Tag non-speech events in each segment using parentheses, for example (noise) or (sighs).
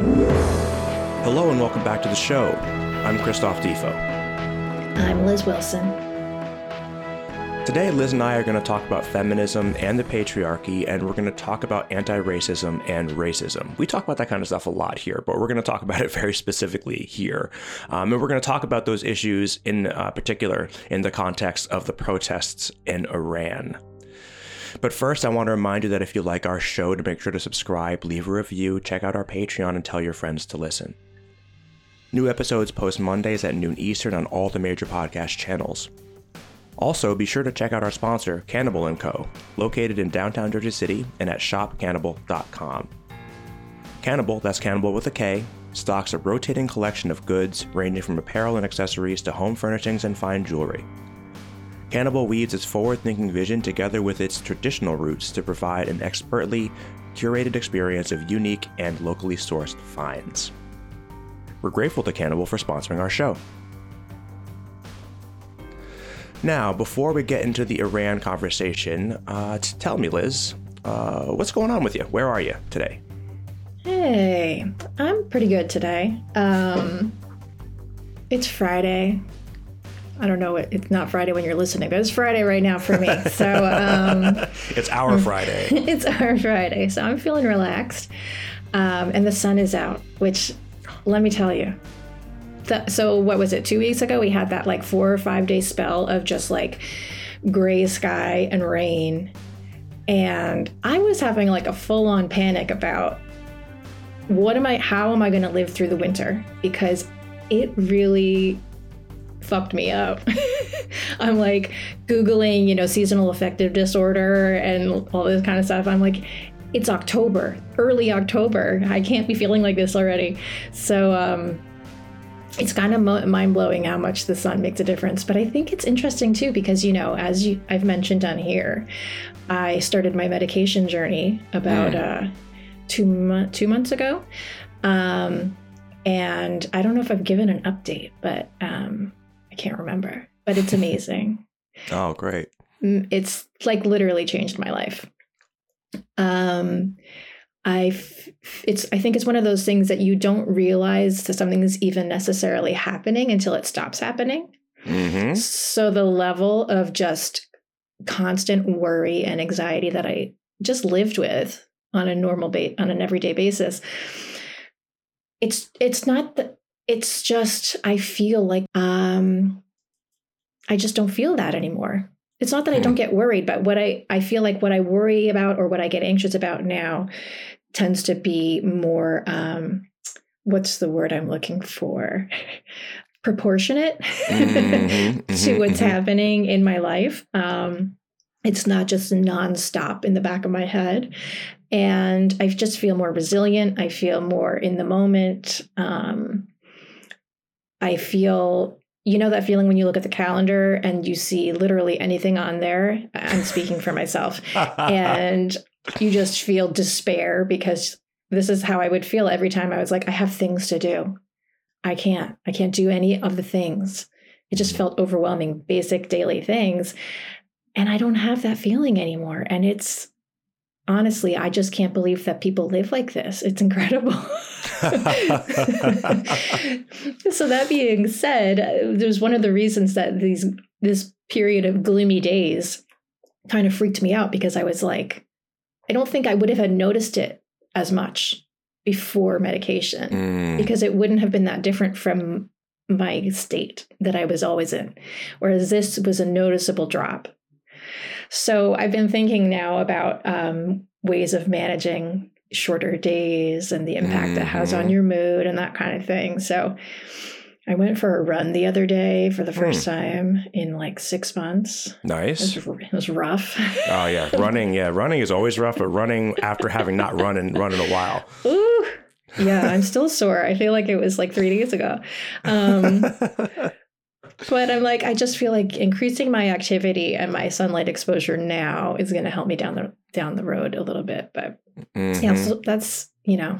Hello and welcome back to the show. I'm Christoph Difo. I'm Liz Wilson. Today, Liz and I are going to talk about feminism and the patriarchy, and we're going to talk about anti racism and racism. We talk about that kind of stuff a lot here, but we're going to talk about it (laughs) very specifically here. Um, and we're going to talk about those issues in uh, particular in the context of the protests in Iran. But first, I want to remind you that if you like our show, to make sure to subscribe, leave a review, check out our Patreon, and tell your friends to listen. New episodes post Mondays at noon Eastern on all the major podcast channels. Also, be sure to check out our sponsor, Kanibal & Co., located in downtown Jersey City and at shopkanibal.com. Kanibal, that's Kanibal with a K, stocks a rotating collection of goods ranging from apparel and accessories to home furnishings and fine jewelry. Kanibal weaves its forward thinking vision together with its traditional roots to provide an expertly curated experience of unique and locally sourced finds. We're grateful to Kanibal for sponsoring our show. Now, before we get into the Iran conversation, uh, tell me, Liz, uh, what's going on with you? Where are you today? Hey, I'm pretty good today. Um, it's Friday. I don't know. It's not Friday when you're listening, but it's Friday right now for me. So um, (laughs) it's our Friday. (laughs) it's our Friday. So I'm feeling relaxed, um, and the sun is out. Which, let me tell you, so what was it? Two weeks ago, we had that like four or five day spell of just like gray sky and rain, and I was having like a full on panic about what am I? How am I going to live through the winter? Because it really fucked me up. (laughs) I'm like Googling, you know, seasonal affective disorder and all this kind of stuff. I'm like, it's October, early October. I can't be feeling like this already. So, um, it's kind of mind blowing how much the sun makes a difference. But I think it's interesting too because you know, as you, I've mentioned on here, I started my medication journey about mm. uh, two mo- two months ago, um, and I don't know if I've given an update, but um, I can't remember. But it's amazing. (laughs) oh, great! Mm, it's like literally changed my life. Um, I it's I think it's one of those things that you don't realize that something is even necessarily happening until it stops happening. Mm-hmm. So the level of just constant worry and anxiety that I just lived with on a normal base on an everyday basis it's it's not that it's just I feel like um I just don't feel that anymore. It's not that I don't get worried, but what I I feel like what I worry about or what I get anxious about now tends to be more um what's the word I'm looking for? (laughs) proportionate mm-hmm, (laughs) to mm-hmm, what's mm-hmm. happening in my life. Um it's not just nonstop in the back of my head. And I just feel more resilient. I feel more in the moment. Um, I feel, you know, that feeling when you look at the calendar and you see literally anything on there. I'm speaking for myself. (laughs) and you just feel despair because this is how I would feel every time I was like, I have things to do. I can't. I can't do any of the things. It just felt overwhelming, basic daily things. And I don't have that feeling anymore. And it's honestly, I just can't believe that people live like this. It's incredible. (laughs) so that being said, there's one of the reasons that these this period of gloomy days kind of freaked me out because I was like, I don't think I would have had noticed it as much before medication mm. because it wouldn't have been that different from my state that I was always in. Whereas this was a noticeable drop. So I've been thinking now about um, ways of managing shorter days and the impact mm-hmm. that has on mm-hmm. your mood and that kind of thing. So I went for a run the other day for the first mm. time in like six months. Nice. It was, it was rough. oh yeah, running. Yeah, running is always rough, but running after having not run and run in a while. (laughs) Ooh, yeah, I'm still sore. I feel like it was like three days ago. Um, (laughs) but I'm like, I just feel like increasing my activity and my sunlight exposure now is going to help me down the down the road a little bit. But mm-hmm. yeah, so that's you know,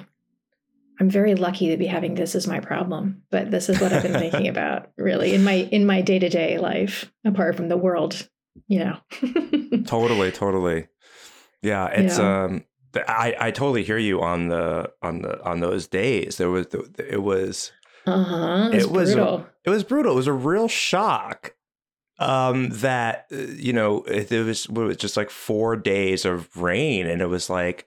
I'm very lucky to be having this as my problem. But this is what I've been thinking (laughs) about really in my in my day to day life, apart from the world, you know. (laughs) totally, totally. Yeah, it's yeah. um I, I totally hear you on the on the on those days. There was it was uh-huh. It, was brutal. it was brutal. It was a real shock um, that uh, you know it, it was, it was just like four days of rain, and it was like,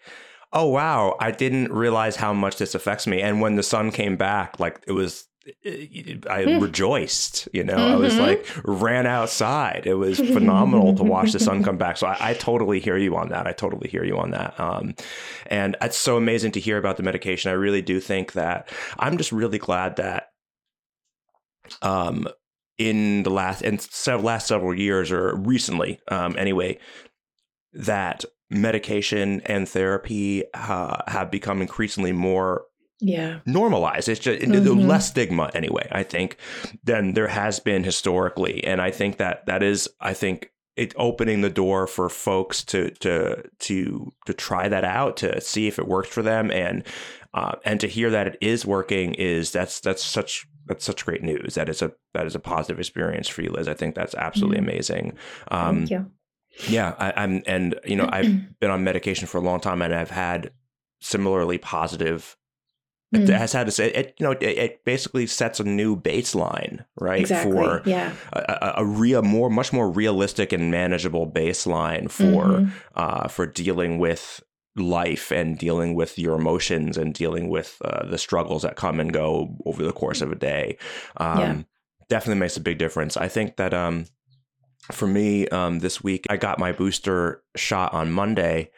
oh wow, I didn't realize how much this affects me. And when the sun came back, like it was I mm. rejoiced, you know, mm-hmm. I was mm-hmm. like, ran outside. It was phenomenal to watch the sun come back. So I, I, totally hear you on that. I totally hear you on that. Um, and it's so amazing to hear about the medication. I really do think that I'm just really glad that, um, in the last and several, last several years or recently, um, anyway, that medication and therapy uh, have become increasingly more yeah. normalized. It's just mm-hmm. less stigma anyway i think than there has been historically. And i think that that is i think it opening the door for folks to to to to try that out to see if it works for them. And uh, and to hear that it is working is that's that's such that's such great news. That is a that is a positive experience for you liz. I think that's absolutely mm-hmm. amazing. Um, Thank you. yeah I, i'm and you know i've (clears throat) been on medication for a long time and i've had similarly positive it mm. has had to say it, you know, it, it, basically sets a new baseline, right? Exactly. For yeah. a, a, real, more, much more realistic and manageable baseline for, mm-hmm. uh, for dealing with life and dealing with your emotions and dealing with uh, the struggles that come and go over the course of a day. Um, yeah. Definitely makes a big difference. I think that, um, for me, um, this week, I got my booster shot on Monday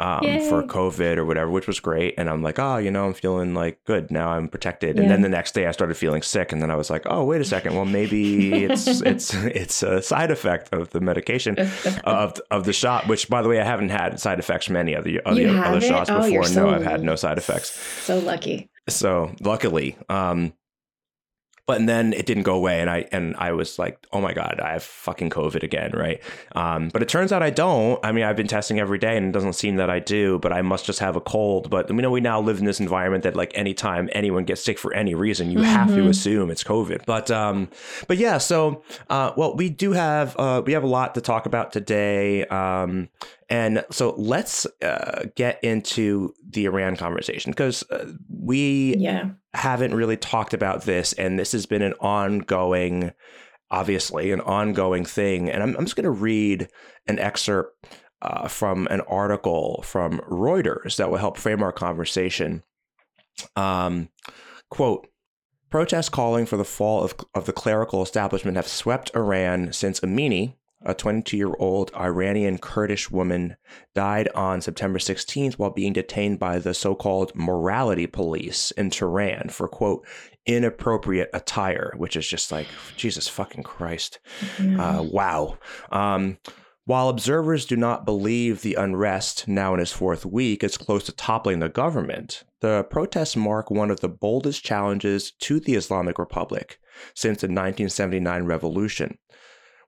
um, for COVID or whatever, which was great. And I'm like, oh, you know, I'm feeling like good now. I'm protected. Yeah. And then the next day, I started feeling sick, and then I was like, oh, wait a second. Well, maybe it's (laughs) it's it's a side effect of the medication (laughs) of of the shot. Which, by the way, I haven't had side effects from any of the other, other shots oh, before. So, no, I've had no side effects. So lucky. So luckily, um, but and then it didn't go away and i and i was like oh my god i have fucking covid again right um, but it turns out i don't i mean i've been testing every day and it doesn't seem that i do but i must just have a cold but we know we now live in this environment that like anytime anyone gets sick for any reason you mm-hmm. have to mm-hmm. assume it's covid but um but yeah so uh well we do have uh we have a lot to talk about today um and so let's uh, get into the Iran conversation because uh, we yeah. haven't really talked about this, and this has been an ongoing, obviously, an ongoing thing. And I'm, I'm just going to read an excerpt uh, from an article from Reuters that will help frame our conversation. Um, quote, Protests calling for the fall of, of the clerical establishment have swept Iran since Amini, a 22 year old Iranian Kurdish woman, died on September 16th while being detained by the so called morality police in Tehran for, quote, inappropriate attire, which is just like, Jesus fucking Christ. Uh, wow. Um, while observers do not believe the unrest, now in its fourth week, is close to toppling the government, the protests mark one of the boldest challenges to the Islamic Republic since the 1979 revolution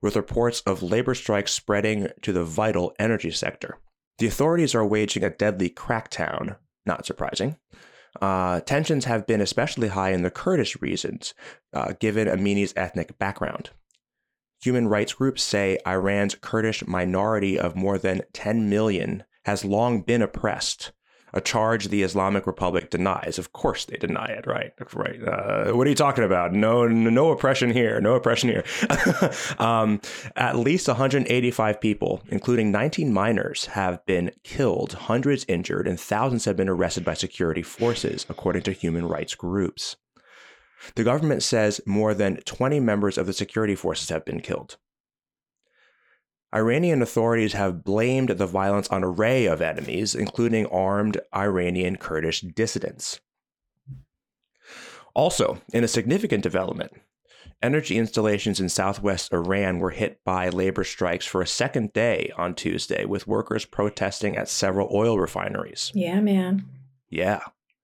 with reports of labor strikes spreading to the vital energy sector. The authorities are waging a deadly crackdown, not surprising. Uh, tensions have been especially high in the Kurdish regions, uh, given Amini's ethnic background. Human rights groups say Iran's Kurdish minority of more than 10 million has long been oppressed a charge the Islamic Republic denies. Of course, they deny it, right? Right. Uh, what are you talking about? No, no oppression here. No oppression here. (laughs) um, at least 185 people, including 19 minors, have been killed, hundreds injured, and thousands have been arrested by security forces, according to human rights groups. The government says more than 20 members of the security forces have been killed. Iranian authorities have blamed the violence on an array of enemies, including armed Iranian Kurdish dissidents. Also, in a significant development, energy installations in southwest Iran were hit by labor strikes for a second day on Tuesday, with workers protesting at several oil refineries. Yeah, man. Yeah.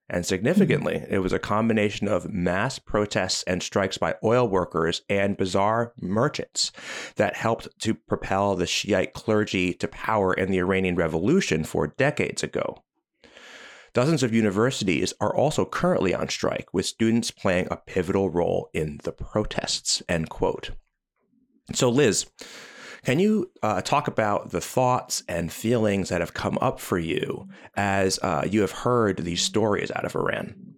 And significantly, it was a combination of mass protests and strikes by oil workers and bazaar merchants that helped to propel the Shiite clergy to power in the Iranian Revolution four decades ago. Dozens of universities are also currently on strike, with students playing a pivotal role in the protests. End quote. So, Liz, Can you uh, talk about the thoughts and feelings that have come up for you as uh, you have heard these stories out of Iran?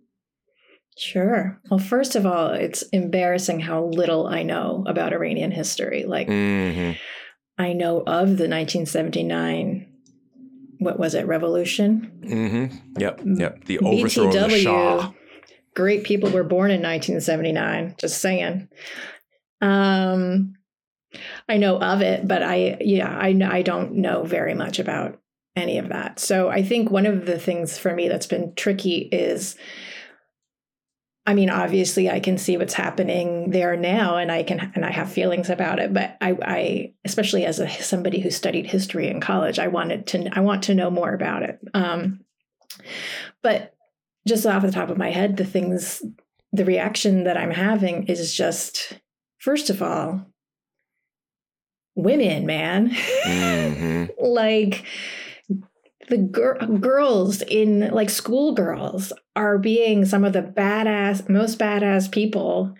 Sure. Well, first of all, it's embarrassing how little I know about Iranian history. Like, mm-hmm. I know of the 1979 what was it revolution mm-hmm. yep yep the overthrow BTW, of the Shah. great people were born in 1979 just saying um i know of it but i yeah i i don't know very much about any of that so i think one of the things for me that's been tricky is I mean, obviously, I can see what's happening there now, and I can and I have feelings about it. But I, I especially as a, somebody who studied history in college, I wanted to I want to know more about it. Um, but just off the top of my head, the things, the reaction that I'm having is just, first of all, women, man, mm-hmm. (laughs) like the gir- girls in like schoolgirls are being some of the badass, most badass people.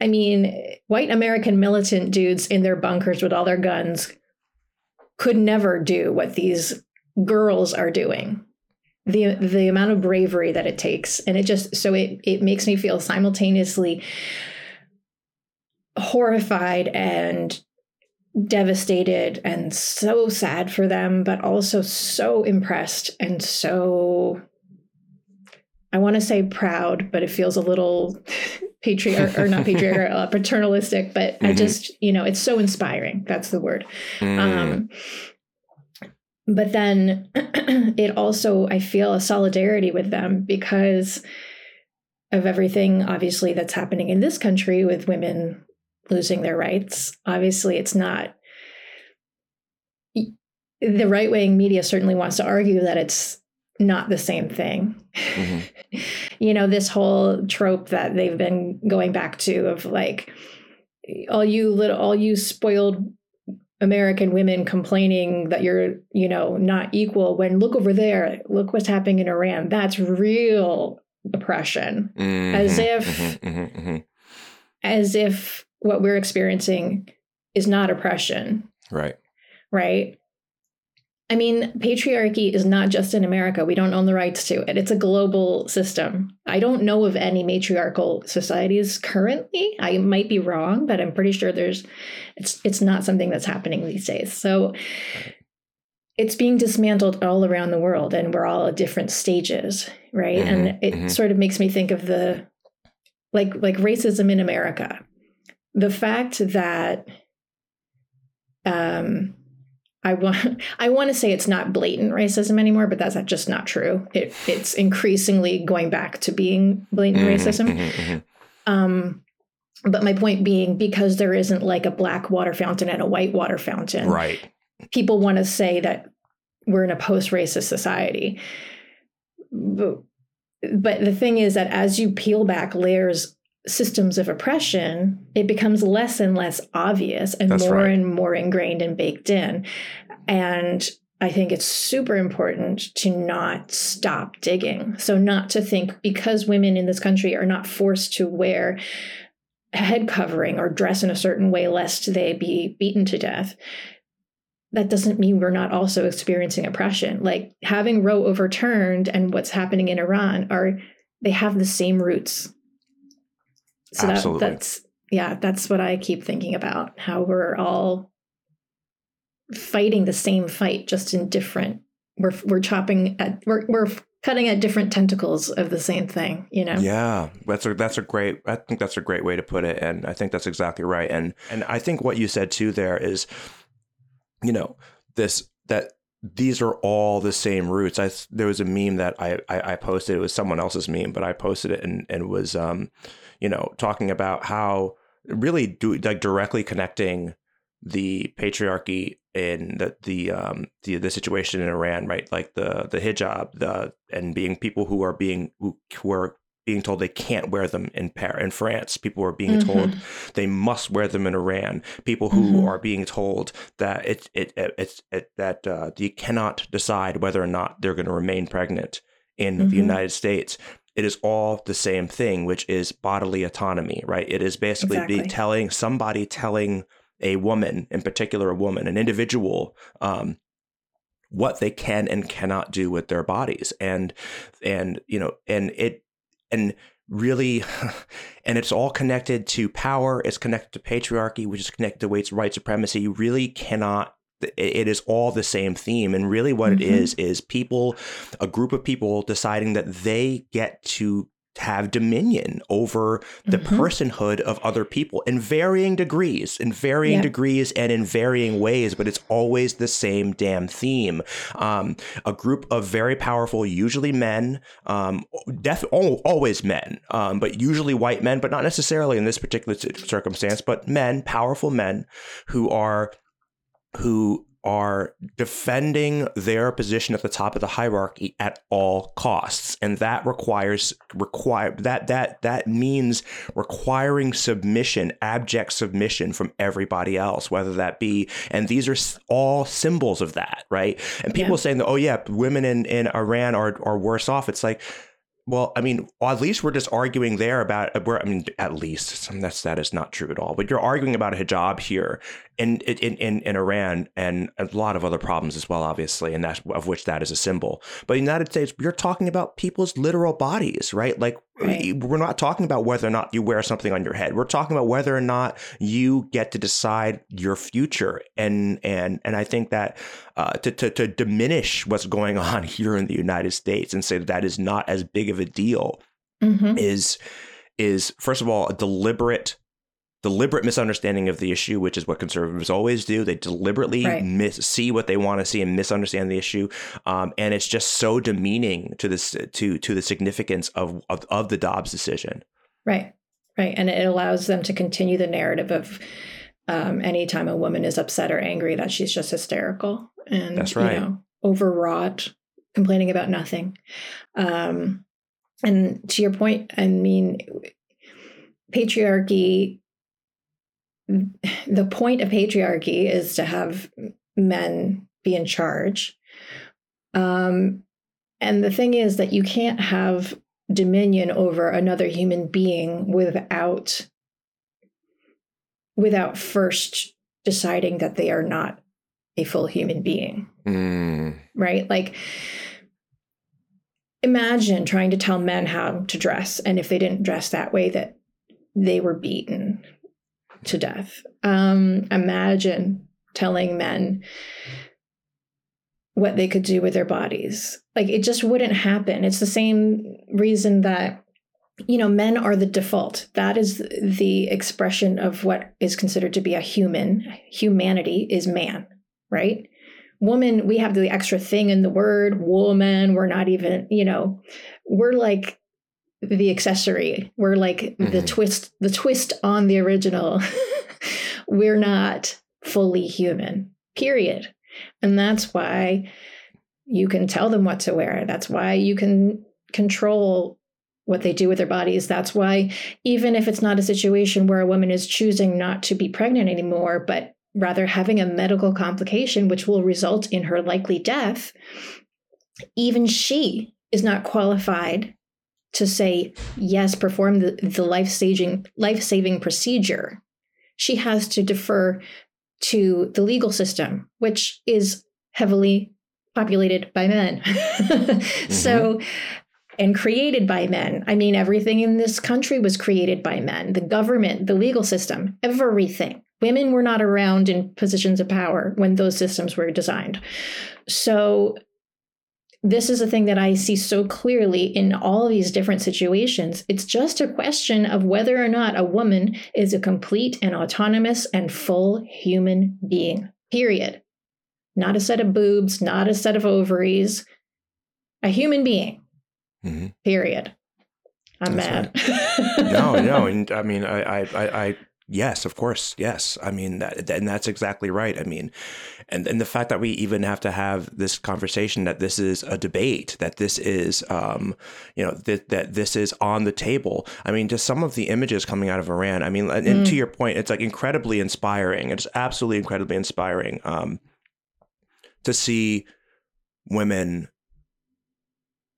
I mean, white American militant dudes in their bunkers with all their guns could never do what these girls are doing. The the amount of bravery that it takes. And it just so it it makes me feel simultaneously horrified and devastated and so sad for them, but also so impressed and so I want to say proud, but it feels a little (laughs) patriarch or not (laughs) patriarch, uh, paternalistic. But mm-hmm. I just, you know, it's so inspiring. That's the word. Mm. Um, but then (clears throat) it also, I feel a solidarity with them because of everything, obviously, that's happening in this country with women losing their rights. Obviously, it's not. The right wing media certainly wants to argue that it's not the same thing. Mm-hmm. (laughs) you know, this whole trope that they've been going back to of like all you little all you spoiled American women complaining that you're, you know, not equal when look over there, look what's happening in Iran. That's real oppression. Mm-hmm. As if mm-hmm. mm-hmm. mm-hmm. as if what we're experiencing is not oppression. Right. Right. I mean, patriarchy is not just in America. We don't own the rights to it. It's a global system. I don't know of any matriarchal societies currently. I might be wrong, but I'm pretty sure there's it's it's not something that's happening these days. So it's being dismantled all around the world and we're all at different stages, right? Mm-hmm, and it mm-hmm. sort of makes me think of the like like racism in America the fact that um, I want (laughs) I want to say it's not blatant racism anymore, but that's just not true. It, it's increasingly going back to being blatant mm-hmm, racism. Mm-hmm, mm-hmm. Um, but my point being, because there isn't like a black water fountain and a white water fountain, right? People want to say that we're in a post-racist society. But, but the thing is that as you peel back layers systems of oppression, it becomes less and less obvious and That's more right. and more ingrained and baked in. And I think it's super important to not stop digging. So, not to think because women in this country are not forced to wear a head covering or dress in a certain way lest they be beaten to death. That doesn't mean we're not also experiencing oppression. Like having Roe overturned and what's happening in Iran are they have the same roots so That, that's yeah, that's what I keep thinking about. How we're all fighting the same fight, just in different. We're we're chopping at we're we're cutting at different tentacles of the same thing. You know. Yeah, that's a that's a great. I think that's a great way to put it, and I think that's exactly right. And and I think what you said too there is, you know, this that these are all the same roots. I there was a meme that I, I, I posted. It was someone else's meme, but I posted it and and was um you know, talking about how really do like directly connecting the patriarchy in the the um the the situation in Iran, right? Like the the hijab, the and being people who are being who, who are being told they can't wear them in Paris, in France. People are being mm-hmm. told they must wear them in Iran. People who mm-hmm. are being told that it it, it it's it, that uh, you cannot decide whether or not they're going to remain pregnant in mm-hmm. the United States it is all the same thing, which is bodily autonomy, right? It is basically exactly. telling somebody telling a woman, in particular, a woman, an individual, um, what they can and cannot do with their bodies, and and you know, and it and really (laughs) and it's all connected to power it's connected to patriarchy which is connected to white supremacy you really cannot it is all the same theme and really what mm-hmm. it is is people a group of people deciding that they get to have dominion over the mm-hmm. personhood of other people in varying degrees, in varying yeah. degrees and in varying ways, but it's always the same damn theme. Um, a group of very powerful, usually men, um, def- always men, um, but usually white men, but not necessarily in this particular circumstance, but men, powerful men who are who are defending their position at the top of the hierarchy at all costs and that requires require that that that means requiring submission abject submission from everybody else whether that be and these are all symbols of that right and people yeah. saying that oh yeah women in in Iran are are worse off it's like well, I mean, at least we're just arguing there about. Uh, where I mean, at least that's that is not true at all. But you're arguing about a hijab here, in in in, in Iran, and a lot of other problems as well, obviously, and that of which that is a symbol. But in the United States, you're talking about people's literal bodies, right? Like right. we're not talking about whether or not you wear something on your head. We're talking about whether or not you get to decide your future, and and and I think that uh, to, to, to diminish what's going (laughs) on here in the United States and say that, that is not as big of a deal mm-hmm. is is first of all a deliberate deliberate misunderstanding of the issue, which is what conservatives always do. They deliberately right. miss, see what they want to see and misunderstand the issue, um, and it's just so demeaning to this to to the significance of, of of the Dobbs decision. Right, right, and it allows them to continue the narrative of um, anytime a woman is upset or angry that she's just hysterical and that's right you know, overwrought complaining about nothing um, and to your point i mean patriarchy (sighs) the point of patriarchy is to have men be in charge um, and the thing is that you can't have dominion over another human being without without first deciding that they are not a full human being. Mm. Right? Like, imagine trying to tell men how to dress, and if they didn't dress that way, that they were beaten to death. Um, imagine telling men what they could do with their bodies. Like, it just wouldn't happen. It's the same reason that you know, men are the default. That is the expression of what is considered to be a human. Humanity is man, right? Woman, we have the extra thing in the word woman. We're not even, you know, we're like the accessory. We're like mm-hmm. the twist, the twist on the original. (laughs) we're not fully human, period. And that's why you can tell them what to wear. That's why you can control what they do with their bodies. That's why, even if it's not a situation where a woman is choosing not to be pregnant anymore, but rather having a medical complication which will result in her likely death, even she is not qualified to say, yes, perform the, the life-saving, life-saving procedure. She has to defer to the legal system, which is heavily populated by men. (laughs) mm-hmm. So and created by men. I mean, everything in this country was created by men the government, the legal system, everything. Women were not around in positions of power when those systems were designed. So, this is a thing that I see so clearly in all these different situations. It's just a question of whether or not a woman is a complete and autonomous and full human being, period. Not a set of boobs, not a set of ovaries, a human being. Mm-hmm. Period. I'm That's mad. Right. no, no, (laughs) and I mean, I, I, I, yes, of course, yes. I mean, that, and that's exactly right. I mean, and and the fact that we even have to have this conversation that this is a debate, that this is, um, you know, that that this is on the table. I mean, just some of the images coming out of Iran. I mean, and mm. to your point, it's like incredibly inspiring. It's absolutely incredibly inspiring um, to see women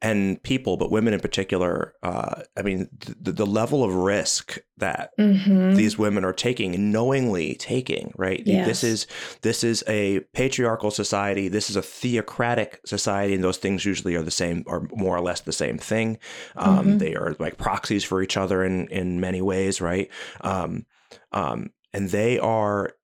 and people, but women in particular, uh, I mean, the, the level of risk that mm-hmm. these women are taking, knowingly taking, right? Yes. This is this is a patriarchal society. This is a theocratic society, and those things usually are the same, or more or less the same thing. Um, mm-hmm. They are like proxies for each other in in many ways, right? Um, um, and they are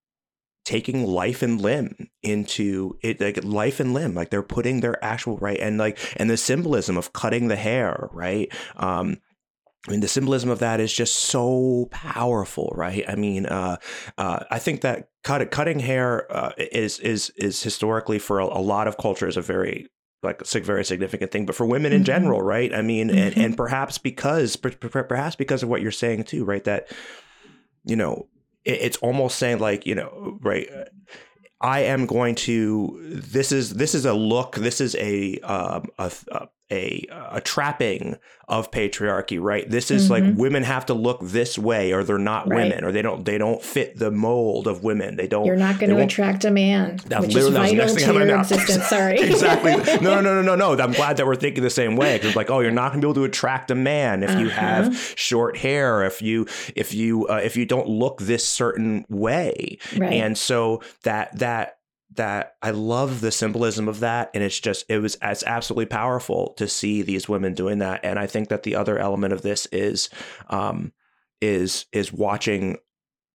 taking life and limb into it like life and limb like they're putting their actual right and like and the symbolism of cutting the hair right um I mean, the symbolism of that is just so powerful, right? I mean, uh, uh, I think that cut, cutting hair uh, is is is historically for a, a, lot of cultures a very like a very significant thing, but for women in mm-hmm. general, right? I mean, mm-hmm. and and perhaps because perhaps because of what you're saying too, right? That you know it's almost saying like you know right i am going to this is this is a look this is a um, a, a a a trapping of patriarchy, right? This is mm-hmm. like women have to look this way, or they're not right. women, or they don't they don't fit the mold of women. They don't. You're not going to attract a man, that which is vital to your existence. (laughs) Sorry. exactly. No, (laughs) no, no, no, no, no. I'm glad that we're thinking the same way because, like, oh, you're not going to be able to attract a man if uh-huh. you have short hair, if you if you uh, if you don't look this certain way, right. and so that that that I love the symbolism of that. And it's just, it was, it's absolutely powerful to see these women doing that. And I think that the other element of this is, um, is, is watching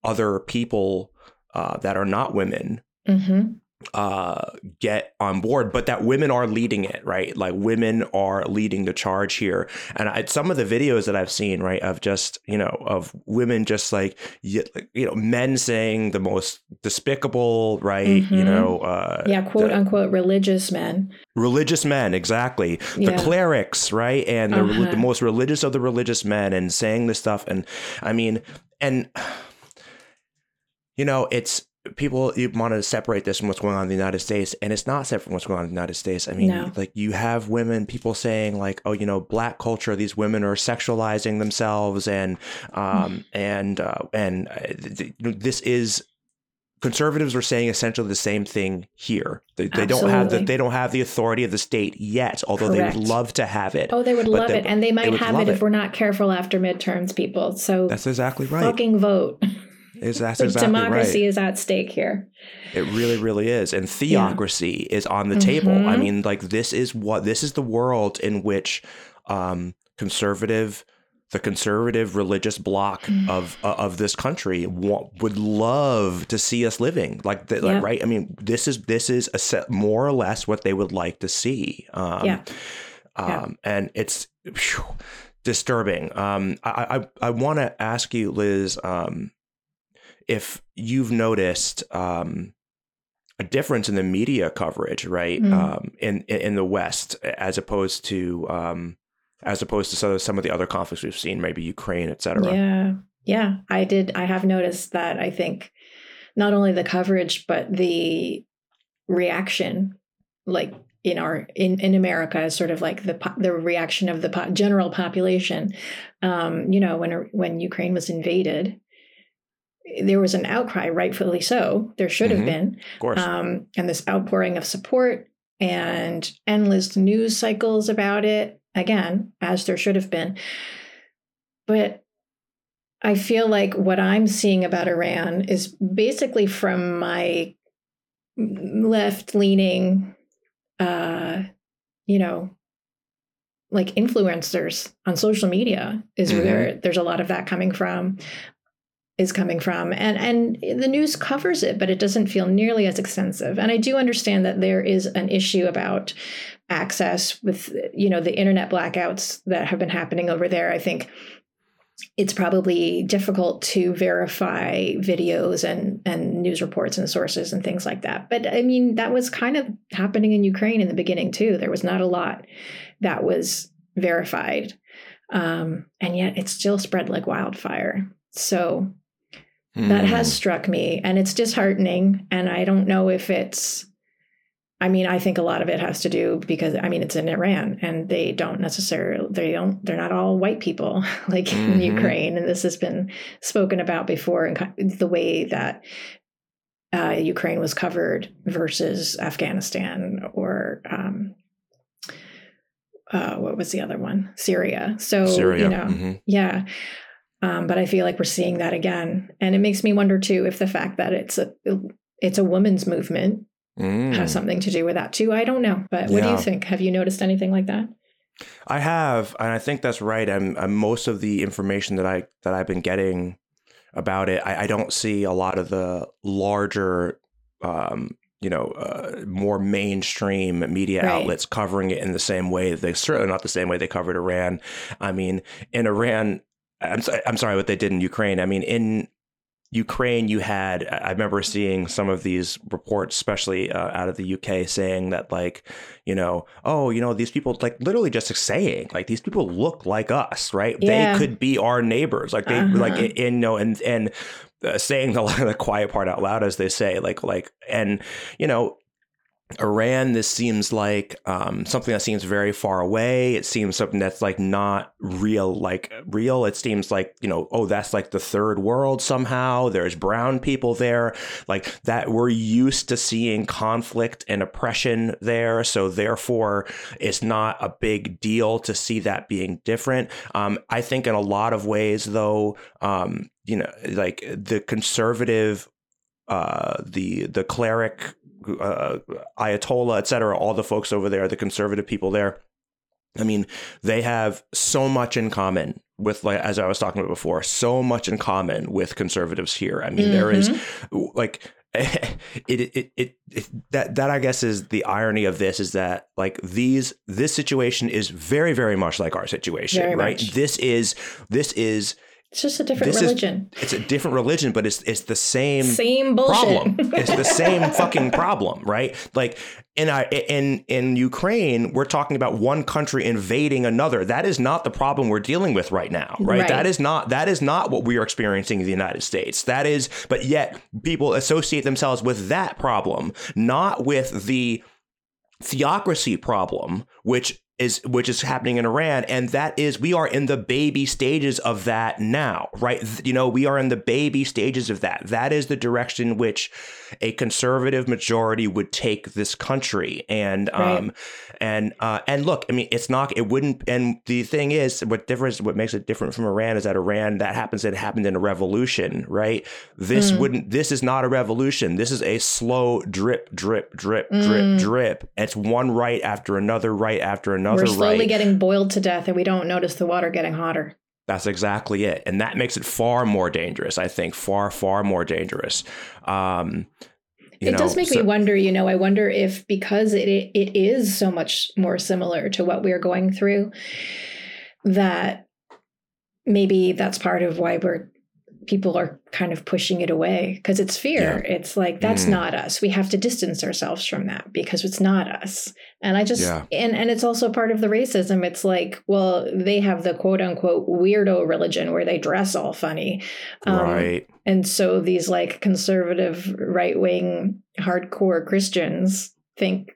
other people, uh, that are not women, mm-hmm uh, get on board, but that women are leading it, right? Like women are leading the charge here. And I, some of the videos that I've seen, right, of just, you know, of women just like, you, know, men saying the most despicable, right, mm-hmm. you know, uh, yeah, quote the, unquote religious men. Religious men, exactly. Yeah. The clerics, right? And the, uh-huh. the most religious of the religious men and saying this stuff. And I mean, and, (sighs) you know, it's, people you want to separate this from what's going on in the United States, and it's not separate from what's going on in the United States. I mean, no. like you have women, people saying like, oh, you know, black culture, these women are sexualizing themselves, and um, and uh, and uh, this is conservatives are saying essentially the same thing here. They, they don't have the they don't have the authority of the state yet, although Correct. they would love to have it. Oh, they would love they, it, and they might they have it if it. we're not careful after midterms, people. So that's exactly right. Fucking vote. (laughs) Is that's exactly democracy right. is at stake here. It really, really is, and theocracy yeah. is on the mm-hmm. table. I mm-hmm. mean, like this is what this is the world in which um, conservative, the conservative religious bloc mm. of uh, of this country would love to see us living like, the, yeah. like right. I mean, this is this is a set more or less what they would like to see. Um, yeah. Um, yeah. and it's. Disturbing. Um, I I, I want to ask you, Liz. Um, if you've noticed um, a difference in the media coverage, right, mm. um, in in the West as opposed to um, as opposed to some of the other conflicts we've seen, maybe Ukraine, et cetera. Yeah, yeah, I did. I have noticed that. I think not only the coverage but the reaction, like in our in, in America is sort of like the the reaction of the po- general population. Um, you know, when when Ukraine was invaded, there was an outcry, rightfully so. There should have mm-hmm. been. Of course. Um, and this outpouring of support and endless news cycles about it, again, as there should have been. But I feel like what I'm seeing about Iran is basically from my left leaning, uh, you know, like influencers on social media is mm-hmm. where there's a lot of that coming from is coming from. And and the news covers it but it doesn't feel nearly as extensive. And i do understand that there is an issue about access with you know the internet blackouts that have been happening over there. I think it's probably difficult to verify videos and and news reports and sources and things like that. But i mean that was kind of happening in ukraine in the beginning too. There was not a lot that was verified. Um, and yet it still spread like wildfire. So that has hmm. struck me and it's disheartening and i don't know if it's i mean i think a lot of it has to do because i mean it's in iran and they don't necessarily they don't they're not all white people (laughs) like mm-hmm. in ukraine and this has been spoken about before and the way that uh, ukraine was covered versus afghanistan or um, uh, what was the other one? Syria. So Syria. you know, hmm yeah. Um, but I feel like we're seeing that again, and it makes me wonder too if the fact that it's a it's a women's movement Mm. has something to do with that too. I don't know, but what do you think? Have you noticed anything like that? I have, and I think that's right. I'm, I'm most of the information that I that I've been getting about it. I, I don't see a lot of the larger, um, you know, uh, more mainstream media Right. outlets covering it in the same way. They certainly not the same way they covered Iran. I mean, in Iran, I'm so- I'm sorry what they did in Ukraine. I mean, in Ukraine, you had, I remember seeing some of these reports, especially uh, out of the UK, saying that, like, you know, oh, you know, these people, like, literally just saying, like, these people look like us, right? Yeah. They could be our neighbors, like, they, Uh-huh. like, in, in, you know, and, and, uh, saying the, (laughs) the quiet part out loud, as they say, like, like, and, you know, Iran, this seems like um, something that seems very far away. It seems something that's like not real, like real. It seems like, you know, oh, that's like the third world somehow. There's brown people there, like that. We're used to seeing conflict and oppression there. So therefore, it's not a big deal to see that being different. Um, I think in a lot of ways, though, um, you know, like the conservative uh, the the cleric, uh, Ayatollah, et cetera, all the folks over there, the conservative people there. I mean, they have so much in common with, like, as I was talking about before, so much in common with conservatives here. I mean, there is like (laughs) it, it, it, it, that, that I guess is the irony of this is that like these, this situation is very, very much like our situation, Very right? much. This is, this is, It's just a different This is- religion. it's a different religion, but it's, it's the same Same bullshit. problem. it's the same (laughs) fucking problem, right? Like in I in in Ukraine, we're talking about one country invading another. That is not the problem we're dealing with right now, right? Right. That is not that is not what we are experiencing in the United States. That is, but yet people associate themselves with that problem, not with the theocracy problem, which is which is happening in Iran, and that is we are in the baby stages of that now, right? You know, we are in the baby stages of that. That is the direction which a conservative majority would take this country, and um, and uh, and look, I mean, it's not, it wouldn't, and the thing is, what difference, what makes it different from Iran is that Iran that happens, it happened in a revolution, right? This Mm. wouldn't, this is not a revolution. This is a slow drip, drip, drip, Mm. drip, drip. It's one right after another right after another We're slowly right. getting boiled to death and we don't notice the water getting hotter. That's exactly it. And that makes it far more dangerous, I think, far, far more dangerous. Um, it know, does make so- me wonder, you know, I wonder if because it it is so much more similar to what we're going through, that maybe that's part of why we're people are kind of pushing it away because it's fear. It's like that's Mhm. not us. We have to distance ourselves from that because it's not us. And I just Yeah. and and it's also part of the racism. It's like, well, they have the quote unquote weirdo religion where they dress all funny. Um, right. and so these like conservative right wing hardcore Christians think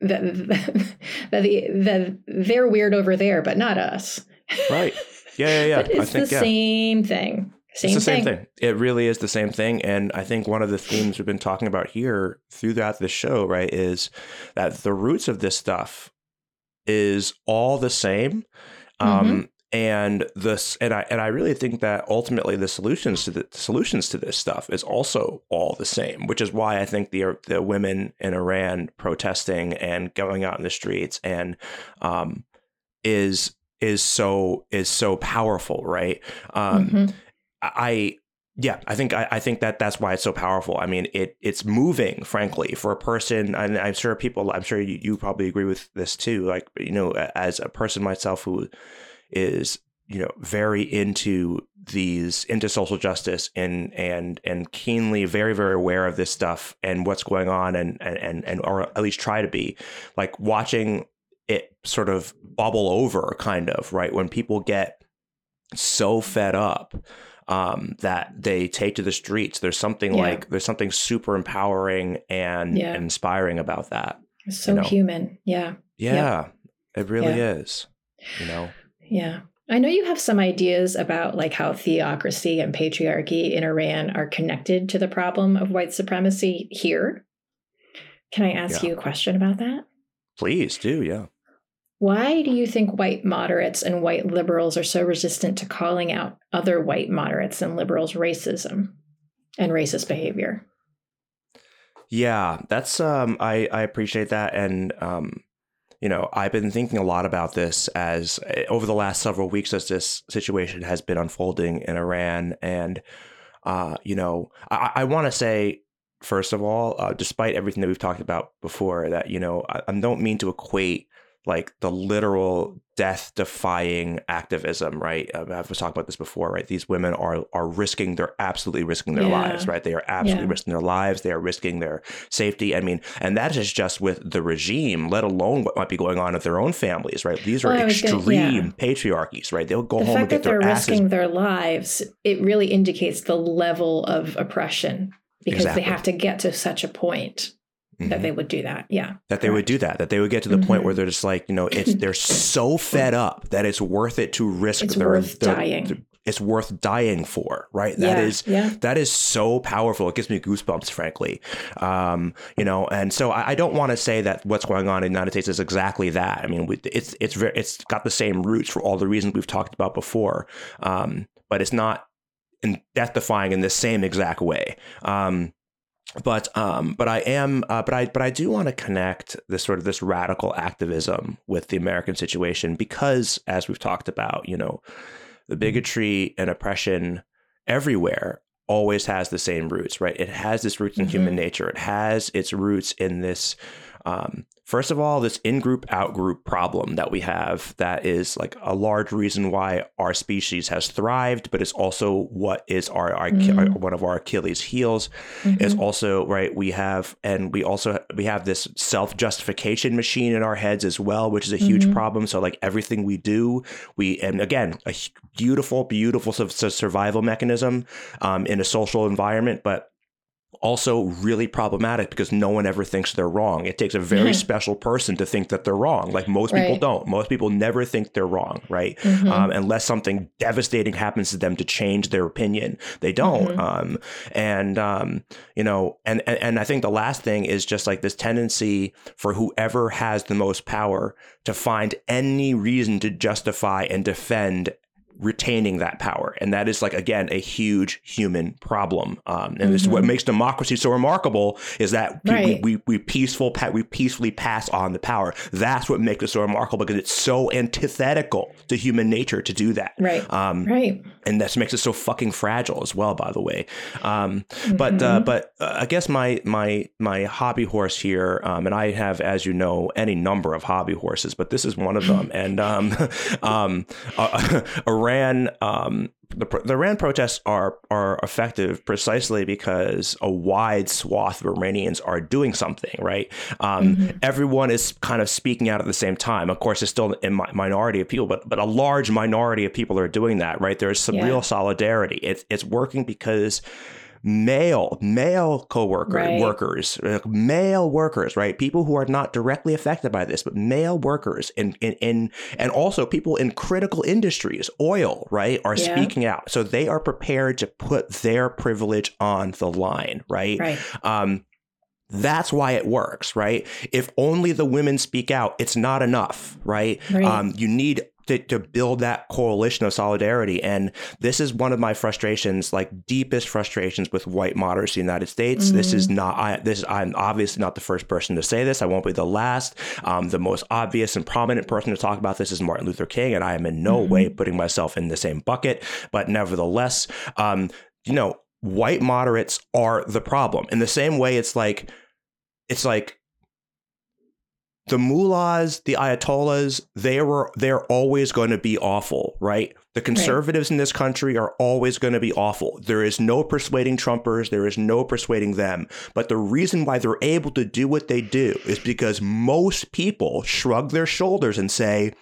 that (laughs) that, the, that they're weird over there, but not us. Right. (laughs) Yeah, yeah, yeah. But it's I think, the yeah. same thing. Same it's the thing. same thing. It really is the same thing. And I think one of the themes we've been talking about here throughout the show, right, is that the roots of this stuff is all the same. Mm-hmm. Um, and this and I and I really think that ultimately the solutions to the solutions to this stuff is also all the same, which is why I think the the women in Iran protesting and going out in the streets and um, is is so is so powerful, right? Um, Mhm. I yeah, I think I, I think that that's why it's so powerful. I mean, it it's moving, frankly, for a person, and I'm sure people, I'm sure you, you probably agree with this too. Like you know, as a person myself who is you know very into these into social justice and and and keenly very very aware of this stuff and what's going on and and and, and or at least try to be like watching it sort of bubble over kind of right when people get so fed up um, that they take to the streets. There's something Yeah. like there's something super empowering and Yeah. inspiring about that. It's so know. human. Yeah. Yeah, it really is. You know, Yeah. I know you have some ideas about like how theocracy and patriarchy in Iran are connected to the problem of white supremacy here. Can I ask Yeah. you a question about that? please do. Yeah. Why do you think white moderates and white liberals are so resistant to calling out other white moderates and liberals' racism and racist behavior? Yeah, that's um I I appreciate that and um you know, I've been thinking a lot about this as eh, over the last several weeks as this situation has been unfolding in Iran and uh you know, I I want to say first of all, uh, despite everything that we've talked about before, that you know I, I don't mean to equate like the literal death defying activism, right? Um, I've talked about this before, right? These women are are risking, they're absolutely risking their yeah. lives, right? They are absolutely yeah. risking their lives. They are risking their safety. I mean, and that is just with the regime, let alone what might be going on with their own families, right? These are well, extreme gonna, yeah. patriarchies, right? They'll go the home and get their they're asses. risking their lives, it really indicates the level of oppression because exactly. they have to get to such a point Mm-hmm. that they would do that. Yeah. That they would do that. That they would get to the mm-hmm. point where they're just like, you know, it's (clears throat) they're so fed up that it's worth it to risk it's their, worth their, dying. Their, it's worth dying for, right? That yeah, is yeah. that is so powerful. It gives me goosebumps, frankly. Um, you know, and so I, I don't want to say that what's going on in the United States is exactly that. I mean, we, it's it's very, it's got the same roots for all the reasons we've talked about before, um, but it's not death defying in the same exact way. Um, but um, but I am, uh, but I but I do want to connect this sort of this radical activism with the American situation because, as we've talked about, you know, the bigotry and oppression everywhere always has the same roots, right? It has its roots in mm-hmm. human nature. It has its roots in this um, First of all, this in group out group problem that we have that is like a large reason why our species has thrived, but it's also what is our, our, mm-hmm. our one of our Achilles heels. Mm-hmm. Is also right. We have and we also we have this self justification machine in our heads as well, which is a huge mm-hmm. problem. So like everything we do, we and again a beautiful, beautiful survival mechanism um, in a social environment, but also really problematic because no one ever thinks they're wrong. It takes a very special person to think that they're wrong. Like most right. people don't. Most people never think they're wrong, right? Mm-hmm. Um, unless something devastating happens to them to change their opinion, they don't. Mm-hmm. Um, and um, you know, and, and and I think the last thing is just like this tendency for whoever has the most power to find any reason to justify and defend retaining that power. And that is like, again, a huge human problem. Um, and mm-hmm. this is what mm-hmm. makes democracy so remarkable is that right. we, we, we, peaceful, we peacefully pass on the power. That's what makes it so remarkable because it's so antithetical to human nature to do that. Right. Um, right. And that makes it so fucking fragile as well, by the way. Um, mm-hmm. but, uh, but uh, I guess my, my, my hobby horse here, um, and I have, as you know, any number of hobby horses, but this is one of them. and, um, (laughs) um, uh, (laughs) Iran, um, the, the Iran protests are are effective precisely because a wide swath of Iranians are doing something, right? Um, mm-hmm. Everyone is kind of speaking out at the same time. Of course, it's still a minority of people, but but a large minority of people are doing that, right? There's some yeah. real solidarity. It's it's working because male male co-worker right. workers male workers right people who are not directly affected by this but male workers in in, in and also people in critical industries oil right are yeah. speaking out so they are prepared to put their privilege on the line right, right. um that's why it works, right? If only the women speak out, it's not enough, right? right. Um, you need to, to build that coalition of solidarity. And this is one of my frustrations, like deepest frustrations with white moderacy in the United States. Mm-hmm. This is mm-hmm. not, I, this, I'm obviously not the first person to say this. I won't be the last. Um, the most obvious and prominent person to talk about this is Martin Luther King. And I am in no mm-hmm. way putting myself in the same bucket. But nevertheless, um, you know, white moderates are the problem. In the same way, it's like, it's like the mullahs, the ayatollahs, they were they're always going to be awful, right? The conservatives right. in this country are always going to be awful. There is no persuading Trumpers, there is no persuading them. But the reason why they're able to do what they do is because most people shrug their shoulders and say,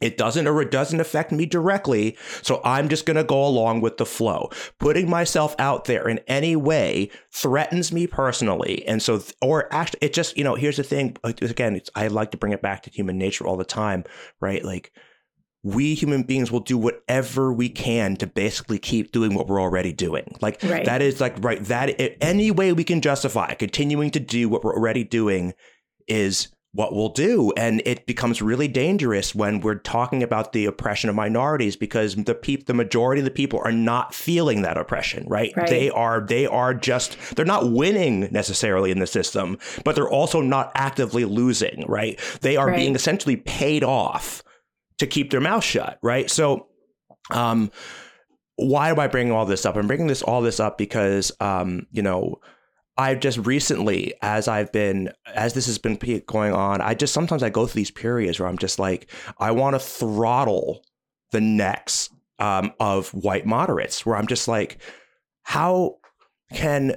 it doesn't or it doesn't affect me directly, so I'm just going to go along with the flow. Putting myself out there in any way threatens me personally, and so or actually, it just you know here's the thing. Again, I like to bring it back to human nature all the time, right? Like we human beings will do whatever we can to basically keep doing what we're already doing. Like right. that is like right that any way we can justify continuing to do what we're already doing is what we'll do. And it becomes really dangerous when we're talking about the oppression of minorities because the peop- the majority of the people are not feeling that oppression, right? Right. They are they are just they're not winning necessarily in the system, but they're also not actively losing, right? They are Right. being essentially paid off to keep their mouth shut, right? So um why am I bringing all this up? I'm bringing this all this up because um, you know, I've just recently, as I've been, as this has been going on, I just sometimes I go through these periods where I'm just like, I want to throttle the necks um, of white moderates, where I'm just like, how can,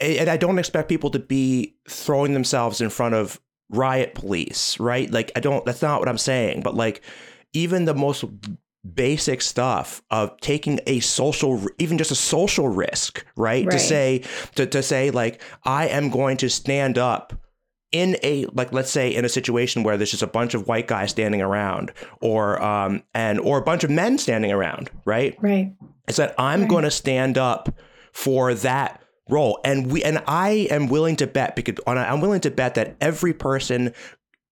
and I don't expect people to be throwing themselves in front of riot police, right? Like, I don't, that's not what I'm saying, but like, even the most basic stuff of taking a social even just a social risk right, to say to, to say like i am going to stand up in a like let's say in a situation where there's just a bunch of white guys standing around or um and or a bunch of men standing around right Right. is that I'm Right. going to stand up for that role, and we and I am willing to bet because and I'm willing to bet that every person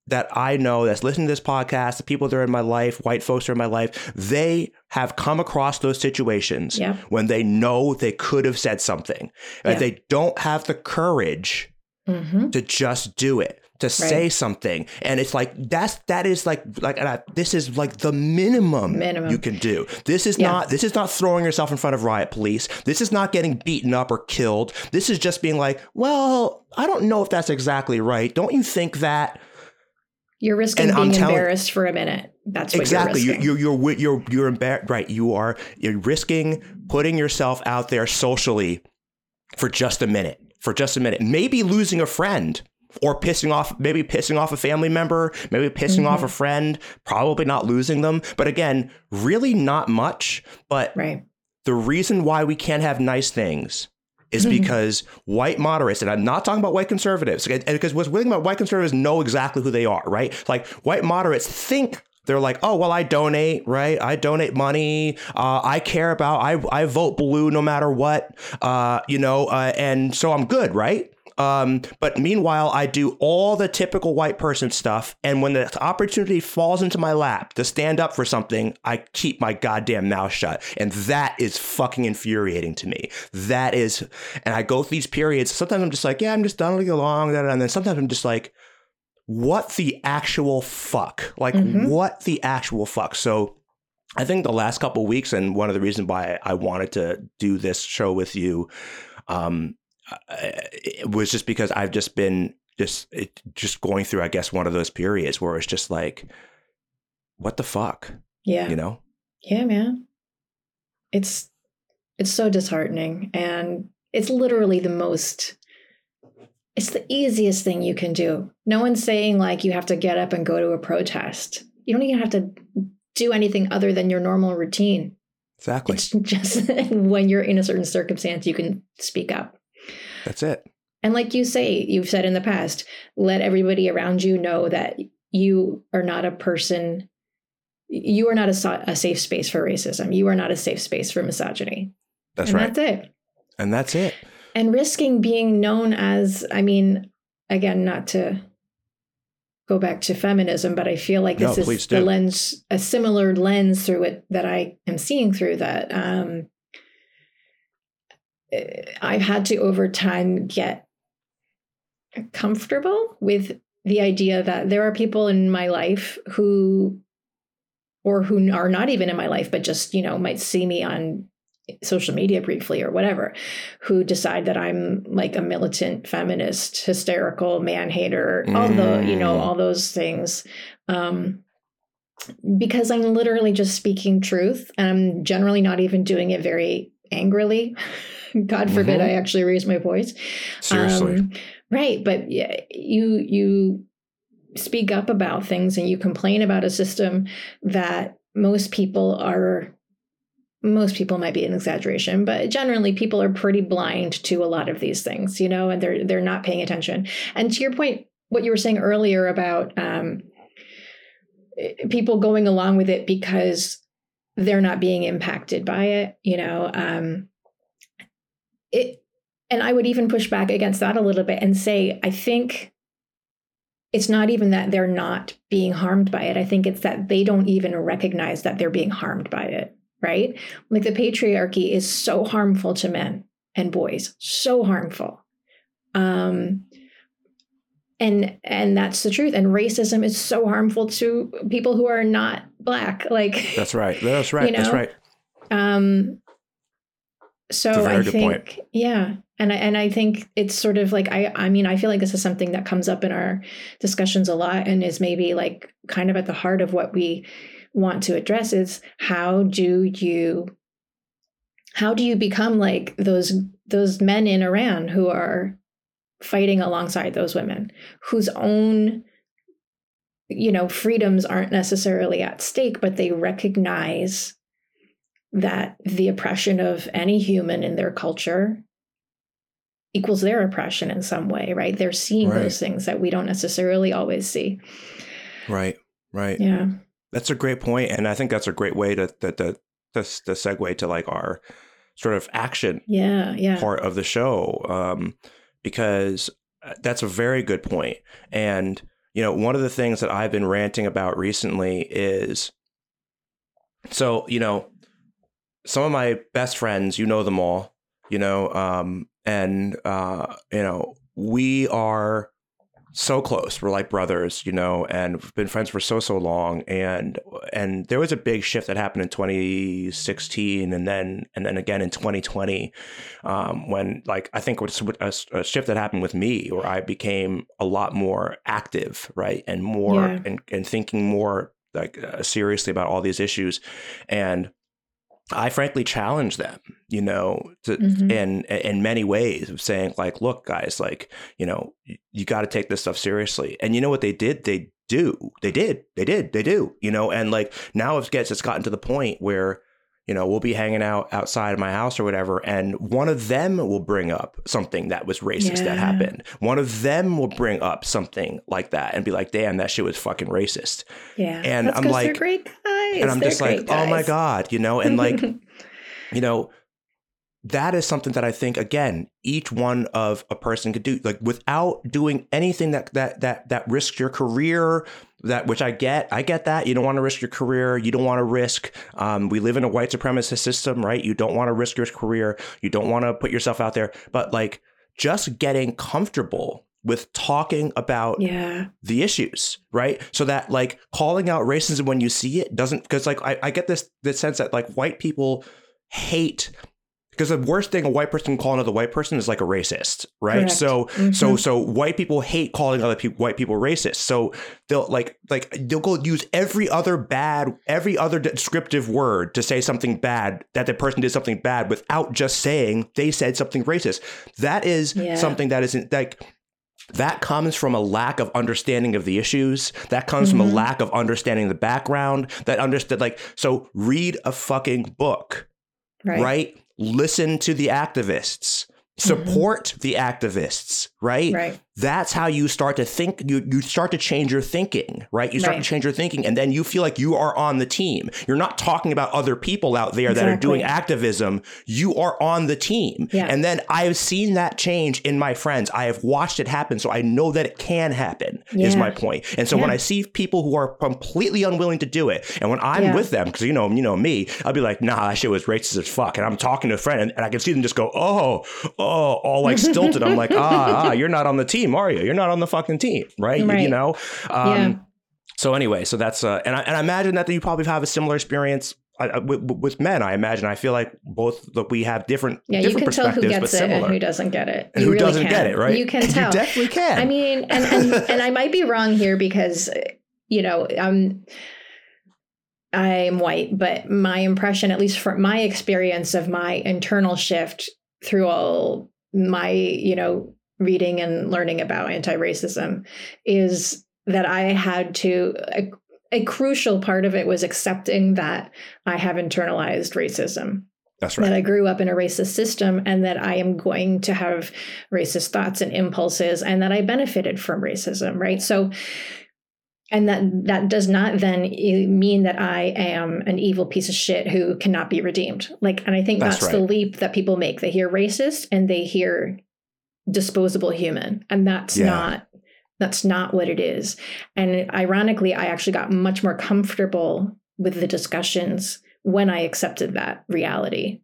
that I know that's listening to this podcast, the people that are in my life, white folks that are in my life, they have come across those situations Yeah. when they know they could have said something, and they don't have the courage hmm to just do it to say something. And it's like that's that is like like I, this is like the minimum, Minimum. you can do. This is Yeah. not this is not throwing yourself in front of riot police. This is not getting beaten up or killed. This is just being like well i don't know if that's exactly right. Don't you think that You're risking And being telling- embarrassed for a minute. That's what exactly you're you're you're you're you're embar- right you are you're risking putting yourself out there socially for just a minute for just a minute maybe losing a friend or pissing off maybe pissing off a family member maybe pissing off Mm-hmm. a friend probably not losing them but again really not much but right. the reason why we can't have nice things is Mhm. because white moderates, and I'm not talking about white conservatives, and because what's really about white conservatives know exactly who they are, right? Like white moderates think they're like, oh well, I donate, right? I donate money. Uh, I care about. I I vote blue no matter what, uh, you know, uh, and so I'm good, right? Um, but meanwhile, I do all the typical white person stuff, and when the opportunity falls into my lap to stand up for something, I keep my goddamn mouth shut, and that is fucking infuriating to me. That is, and I go through these periods. Sometimes I'm just like, yeah, I'm just done along, and then sometimes I'm just like, what the actual fuck? Like, Mhm. what the actual fuck? So. I think the last couple weeks, and one of the reasons why I wanted to do this show with you, um, it was just because I've just been just it, just going through, I guess, one of those periods where it's just like, what the fuck, Yeah. you know? Yeah, man. It's it's so disheartening and it's literally the most it's the easiest thing you can do. No one's saying like you have to get up and go to a protest. You don't even have to do anything other than your normal routine. Exactly. It's (laughs) just when you're in a certain circumstance you can speak up. That's it. And like you say, you've said in the past, let everybody around you know that you are not a person, you are not a, a safe space for racism. You are not a safe space for misogyny. That's and right. That's it. and that's it. And risking being known as, I mean, again, not to go back to feminism, but I feel like this please is the do. lens, a similar lens through it that I am seeing through that. Um, I've had to over time get comfortable with the idea that there are people in my life who or who are not even in my life but just you know might see me on social media briefly or whatever who decide that i'm like a militant feminist hysterical man hater all the you know Mm. all those things um because i'm literally just speaking truth and i'm generally not even doing it very angrily (laughs) god forbid Mhm. i actually raise my voice Seriously. um, right, but yeah, you you speak up about things and you complain about a system that most people are most people might be an exaggeration, but generally people are pretty blind to a lot of these things, you know, and they're they're not paying attention. And to your point, what you were saying earlier about um, people going along with it because they're not being impacted by it, you know, um, it and I would even push back against that a little bit and say, I think it's not even that they're not being harmed by it. I think it's that they don't even recognize that they're being harmed by it, right? Like the patriarchy is so harmful to men and boys, so harmful. Um, and and that's the truth. And racism is so harmful to people who are not black. Like that's right. That's (laughs) right. You know? That's right. Um. So I think, yeah, and I, and I think it's sort of like I I mean I feel like this is something that comes up in our discussions a lot and is maybe like kind of at the heart of what we want to address is how do you how do you become like those those men in Iran who are fighting alongside those women whose own you know freedoms aren't necessarily at stake but they recognize that the oppression of any human in their culture equals their oppression in some way, right? They're seeing right. those things that we don't necessarily always see. Right, right. Yeah. That's a great point, and I think that's a great way to to to, to, to segue to like our sort of action yeah, yeah. part of the show, um, because uh, that's a very good point. And you know, one of the things that I've been ranting about recently is, so you know, some of my best friends, you know them all, you know, um, and uh, you know we are so close. We're like brothers, you know, and we've been friends for so so long. And and there was a big shift that happened in 2016, and then and then again in 2020, um, when like I think was a, a, shift that happened with me, where I became a lot more active, right, and more yeah. and and thinking more like uh, seriously about all these issues, and I frankly challenge them, you know, to, mm-hmm. in in many ways of saying like, look, guys, like, you know, you, you got to take this stuff seriously. And you know what they did? They do. They did. They did. They do. You know, and like now it gets it's gotten to the point where you know, we'll be hanging out outside of my house or whatever, and one of them will bring up something that was racist yeah. that happened. One of them will bring up something like that and be like, "Damn, that shit was fucking racist." Yeah, and That's I'm like, great guys. And I'm they're just like, guys. "Oh my god," you know, and like, (laughs) you know, that is something that I think again each one of a person could do like without doing anything that that that that risks your career that which I get I get that you don't want to risk your career you don't want to risk um, we live in a white supremacist system right you don't want to risk your career you don't want to put yourself out there but like just getting comfortable with talking about yeah. the issues, right? So that like calling out racism when you see it doesn't because like I, I get this this sense that like white people hate because the worst thing a white person can call another white person is like a racist, right? Correct. So mm-hmm. so so white people hate calling other people white people racist. So they'll like like they'll go use every other bad every other descriptive word to say something bad that the person did something bad without just saying they said something racist. That is yeah. something that isn't like that comes from a lack of understanding of the issues. That comes mm-hmm. from a mm-hmm. lack of understanding the background. That understood like so read a fucking book. Right. right? listen to the activists, support mm-hmm. the activists, right? Right. That's how you start to think. You you start to change your thinking, right? You start right. to change your thinking, and then you feel like you are on the team. You're not talking about other people out there exactly. that are doing activism. You are on the team, yeah. and then I have seen that change in my friends. I have watched it happen, so I know that it can happen. Yeah. Is my point. And so yeah. when I see people who are completely unwilling to do it, and when I'm with them, because you know you know me, I'll be like, Nah, that shit was racist as fuck, and I'm talking to a friend, and, and I can see them just go, Oh, oh, all like stilted. I'm like, Ah, ah, you're not on the team team, are you? You're not on the fucking team, right? right. You, know. Um, yeah. So anyway, so that's uh, and I and I imagine that you probably have a similar experience uh, with, with, men. I imagine. I feel like both that we have different. Yeah, different you can tell who gets it and who doesn't get it. And who really doesn't can. get it, right? You can tell. You definitely can. I mean, and and, (laughs) and I might be wrong here because you know I'm. I'm white, but my impression, at least from my experience of my internal shift through all my, you know, reading and learning about anti-racism is that I had to a, a, crucial part of it was accepting that I have internalized racism. That's right. That I grew up in a racist system and that I am going to have racist thoughts and impulses and that I benefited from racism, right? So and that that does not then mean that I am an evil piece of shit who cannot be redeemed. Like and I think that's, that's right. the leap that people make. They hear racist and they hear disposable human and that's yeah. not That's not what it is. And ironically, I actually got much more comfortable with the discussions when I accepted that reality.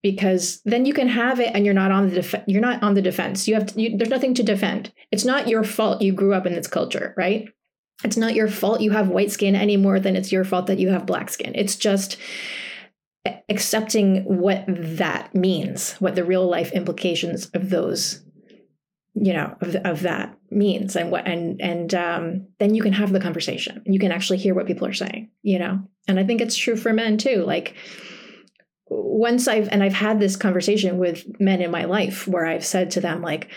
Because then you can have it and you're not on the def- you're not on the defense. You have to, you, there's nothing to defend. It's not your fault you grew up in this culture, right? It's not your fault you have white skin any more than it's your fault that you have black skin. It's just accepting what that means, what the real life implications of those, you know, of, of that means, and what, and and um, then you can have the conversation. You can actually hear what people are saying, you know. And I think it's true for men too. Like once I've and I've had this conversation with men in my life where I've said to them like,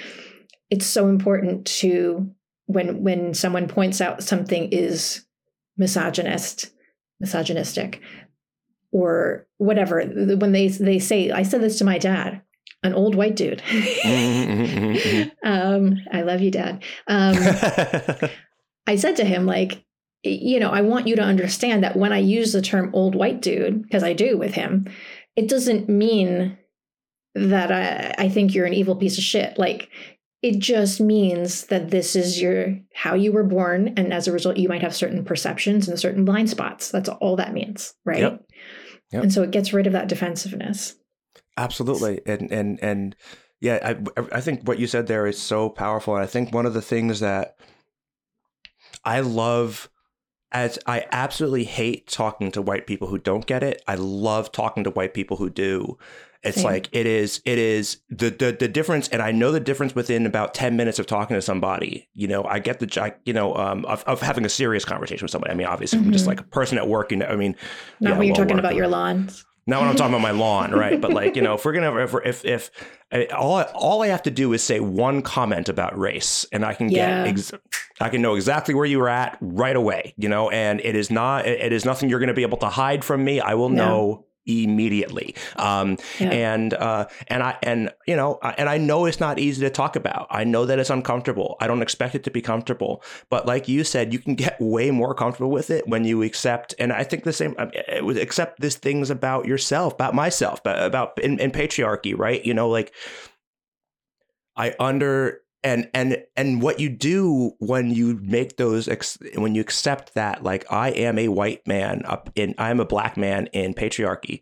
it's so important to when when someone points out something is misogynist misogynistic or whatever when they they say i said this to my dad an old white dude. (laughs) Um, i love you dad. Um, (laughs) i said to him like you know i want you to understand that when i use the term old white dude because i do with him it doesn't mean that I, I think you're an evil piece of shit. Like it just means that this is your how you were born and as a result you might have certain perceptions and certain blind spots. That's all that means right? Yep. Yep. and so it gets rid of that defensiveness absolutely and and and yeah I, I think what you said there is so powerful and i think one of the things that i love as I absolutely hate talking to white people who don't get it. I love talking to white people who do it's Same. like it is it is the, the the difference and I know the difference within about 10 minutes of talking to somebody. You know, I get the I, you know um of, of having a serious conversation with somebody. I mean, obviously mm-hmm. I'm just mm-hmm. like a person at work, you know, I mean, not yeah, when you're talking about your lawns. Not when I'm talking about my lawn, right? But like, you know, if we're gonna, if if, if, if all I, all I have to do is say one comment about race, and I can yeah. get, ex- I can know exactly where you were at right away, you know. And it is not, it is nothing you're going to be able to hide from me. I will no. know immediately. Um, yeah. and, uh, and I, and, you know, and I know it's not easy to talk about. I know that it's uncomfortable. I don't expect it to be comfortable, but like you said, you can get way more comfortable with it when you accept. And I think the same, it was accept these things about yourself, about myself, about in, in patriarchy, right? You know, like I under, and and and what you do when you make those ex- when you accept that like i am a white man up in i'm a black man in patriarchy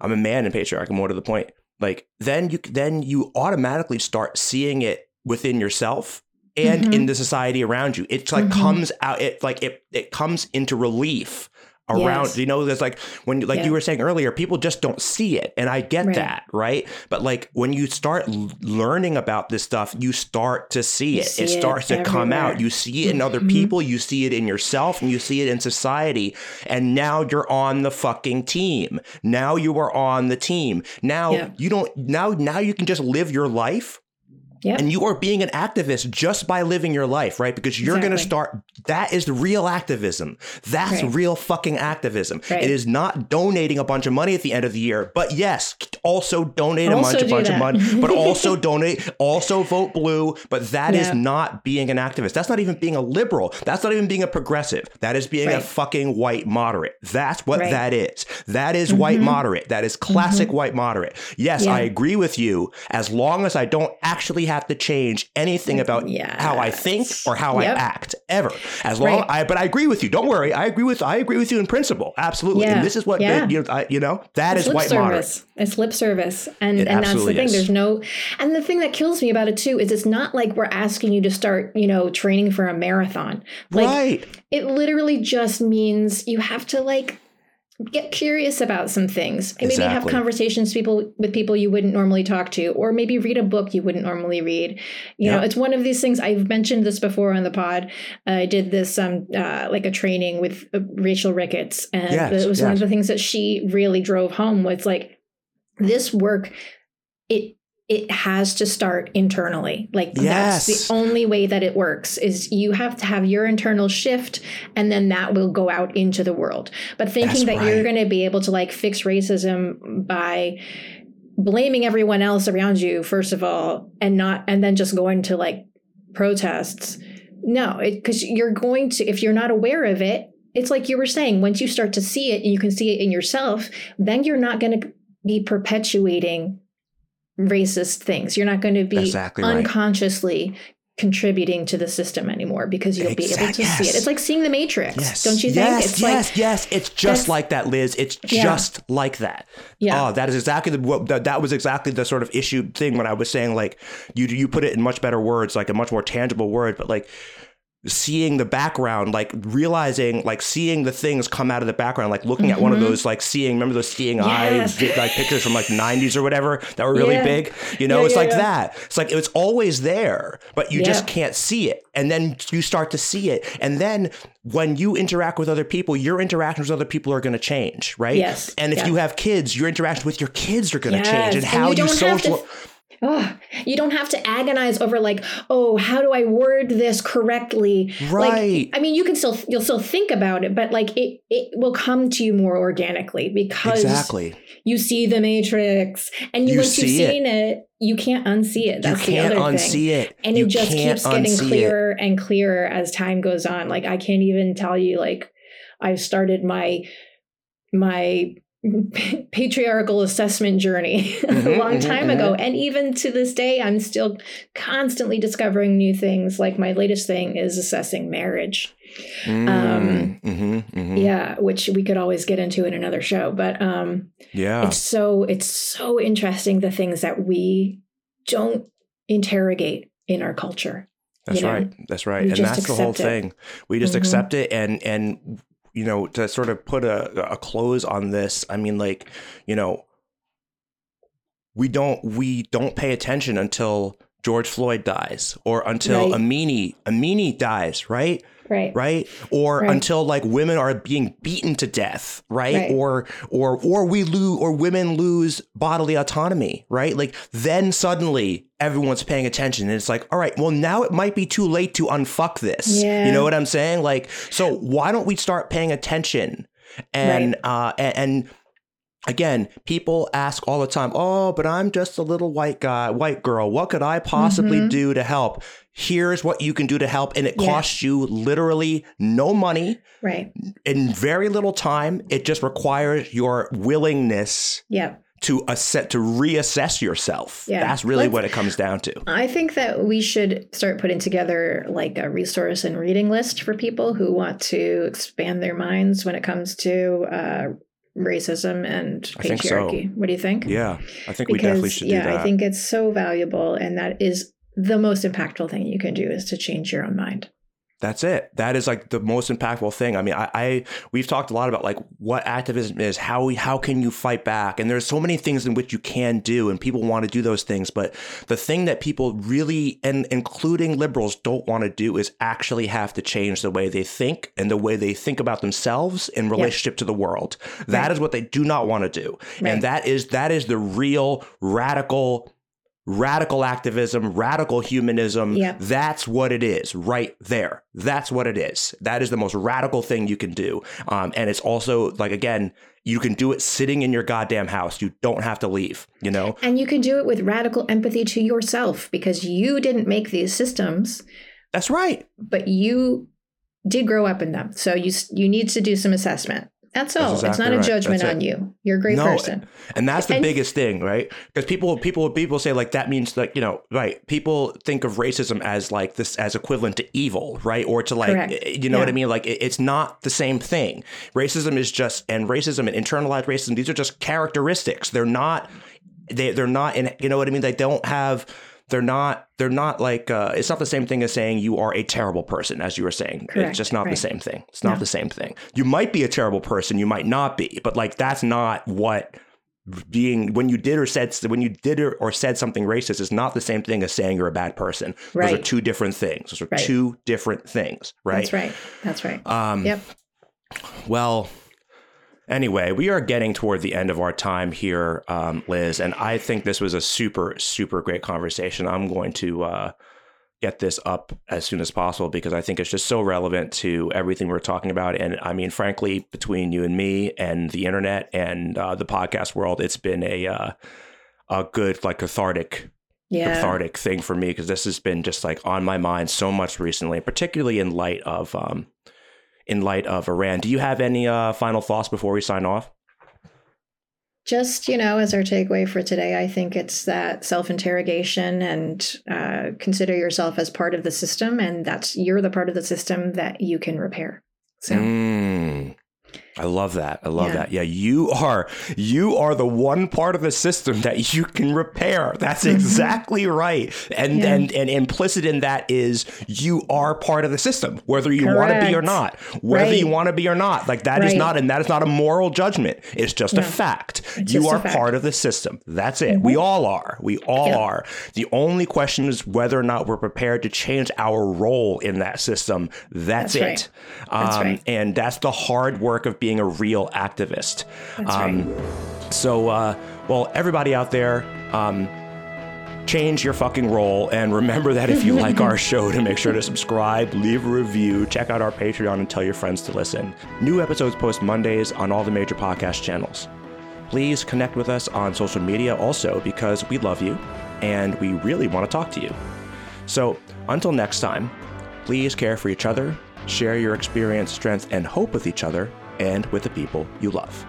i'm a man in patriarchy more to the point like then you then you automatically start seeing it within yourself and mm-hmm. in the society around you it's like mm-hmm. comes out it like it it comes into relief around yes. you know there's like when like yeah. you were saying earlier people just don't see it and i get right. that right but like when you start learning about this stuff you start to see you it see it starts it to everywhere. come out you see it in other mm-hmm. people you see it in yourself and you see it in society and now you're on the fucking team now you are on the team now yeah. you don't now now you can just live your life Yep. And you are being an activist just by living your life, right? Because you're exactly. going to start, that is real activism. That's right. real fucking activism. Right. It is not donating a bunch of money at the end of the year, but yes, also donate also a bunch, a bunch of money, but (laughs) also donate, also vote blue. But that is not being an activist. That's not even being a liberal. That's not even being a progressive. That is being right. a fucking white moderate. That's what that is. That is mm-hmm. white moderate. That is classic mm-hmm. white moderate. Yes, yeah. I agree with you. As long as I don't actually have to change anything about yes. how I think or how yep. I act ever. As long right. I, but I agree with you. Don't worry. I agree with I agree with you in principle. Absolutely. Yeah. And this is what yeah. you know. I, you know that it's is white service. moderate. It's lip service, and it and that's the thing. Is. There's no, and the thing that kills me about it too is it's not like we're asking you to start, you know, training for a marathon. Like, right. It literally just means you have to like get curious about some things maybe exactly. have conversations people with people you wouldn't normally talk to or maybe read a book you wouldn't normally read you yep. know it's one of these things i've mentioned this before on the pod uh, i did this um uh, like a training with uh, rachel ricketts and yes, it was yes. one of the things that she really drove home was like this work it it has to start internally. Like yes. that's the only way that it works is you have to have your internal shift and then that will go out into the world. But thinking that's that right. you're going to be able to like fix racism by blaming everyone else around you first of all and not and then just going to like protests. No, because you're going to if you're not aware of it, it's like you were saying once you start to see it and you can see it in yourself, then you're not going to be perpetuating racist things. You're not going to be exactly unconsciously contributing to the system anymore because you'll be able to Exact- see it. It's like seeing the Matrix, Yes. don't you think? Yes, it's yes, like yes. It's just like that, Liz. It's Yeah. just like that. Yeah. Oh, that is exactly the what that was exactly the sort of issue thing when I was saying like you you put it in much better words, like a much more tangible word, but like seeing the background, like realizing, like seeing the things come out of the background, like looking at one of Mhm. those, like seeing, remember those seeing Yes. eyes, vi- like pictures from like the 90s or whatever that were really Yeah. big. You know, Yeah, it's yeah, like that. It's like it's always there, but you just can't see it. And then you start to see it. And then when you interact with other people, your interactions with other people are going to change, right? Yes. And if you have kids, your interactions with your kids are going to Yes. change, and And how you you, don't have to- social. Oh, you don't have to agonize over like, oh, how do I word this correctly? Right. Like, I mean, you can still you'll still think about it, but like it it will come to you more organically because Exactly. you see the matrix, and you, You once you've see it. seen it, you can't unsee it. That's you can't the other unsee thing. it. And you it just keeps getting unsee it. clearer and clearer as time goes on. Like I can't even tell you like I've started my my (laughs) patriarchal assessment journey (laughs) a Mhm, long mhm, time ago and even to this day i'm still constantly discovering new things like my latest thing is assessing marriage Um, Mm, mhm, mhm. yeah which we could always get into in another show but um Yeah. it's so it's so interesting the things that we don't interrogate in our culture That's you know, right. That's right. And that's the whole it. thing. We just Mhm. accept it and and you know, to sort of put a a close on this, I mean like, you know, we don't we don't pay attention until George Floyd dies or until Right. Amini Amini dies, right? right right or Right. until like women are being beaten to death right? Right. or or or we lose or women lose bodily autonomy right like then suddenly everyone's paying attention and it's like all right well now it might be too late to unfuck this Yeah. you know what i'm saying like so why don't we start paying attention and uh and, and Again, people ask all the time, "Oh, but I'm just a little white guy, white girl. What could I possibly Mhm. do to help?" Here's what you can do to help, and it Yeah. costs you literally no money right in very little time. It just requires your willingness yeah to assess, to reassess yourself. Yeah. That's really Let's- what it comes down to. I think that we should start putting together like a resource and reading list for people who want to expand their minds when it comes to uh, racism and think so. patriarchy. What do you think? Yeah, I think we definitely should do yeah. I think it's so valuable, and that is the most impactful thing you can do is to change your own mind. That's it. That is like the most impactful thing. I mean, I, I we've talked a lot about like what activism is, how we, how can you fight back, and there's so many things in which you can do, and people want to do those things. But the thing that people really, and including liberals, don't want to do is actually have to change the way they think and the way they think about themselves in relationship to the world. That is Right. what they do not want to do, Right. and that is that is the real radical radical activism, radical humanism. Yep. That's what it is right there. That's what it is. That is the most radical thing you can do. Um, and it's also like, again, you can do it sitting in your goddamn house. You don't have to leave, you know? And you can do it with radical empathy to yourself because you didn't make these systems, That's right. but you did grow up in them. So you you need to do some assessment. That's all. it's exactly not a judgment That's on you. You're a great No, person. And that's the And- biggest thing, right? Because people, people, people say like that means like you know, right? People think of racism as like this as equivalent to evil, right? Or to like, Correct. you know what I mean? Like it- it's not the same thing. Racism is just, and racism and internalized racism, these are just characteristics. They're not, they they're not in, you know what I mean? They don't have. They're not. They're not like. Uh, it's not the same thing as saying you are a terrible person, as you were saying. Correct, It's just not the same thing. It's not No. the same thing. You might be a terrible person. You might not be. But like that's not what being when you did or said when you did or, or said something racist is not the same thing as saying you're a bad person. right. Those are two different things. Those are Right. two different things, right? That's right. That's right. Um, Yep. Well, anyway, we are getting toward the end of our time here, um, Liz, and I think this was a super, super great conversation. I'm going to uh, get this up as soon as possible because I think it's just so relevant to everything we're talking about. And I mean, frankly, between you and me and the internet and uh, the podcast world, it's been a uh, a good, like, cathartic Yeah. cathartic thing for me because this has been just like on my mind so much recently, particularly in light of um, in light of Iran. Do you have any uh, final thoughts before we sign off? just you know as our takeaway for today i think it's that self-interrogation and uh, consider yourself as part of the system and that's you're the part of the system that you can repair so Mm. I love that. I love yeah. that. Yeah, you are you are the one part of the system that you can repair. That's mm-hmm. exactly right. And yeah. and and implicit in that is you are part of the system, whether you want to be or not. Whether right. you want to be or not. Like that right. is not and that is not a moral judgment. It's just no. a fact. It's you are part of the system. That's it. Mm-hmm. We all are. We all yeah. are. The only question is whether or not we're prepared to change our role in that system. That's, that's it. Right. Um, that's right. and that's the hard work of being a real activist. Um, right. So, uh, well, everybody out there, um, change your fucking role. And remember that if you like our (laughs) show, to make sure to subscribe, leave a review, check out our Patreon, and tell your friends to listen. New episodes post Mondays on all the major podcast channels. Please connect with us on social media also because we love you and we really want to talk to you. So until next time, please care for each other, share your experience, strength, and hope with each other, and with the people you love.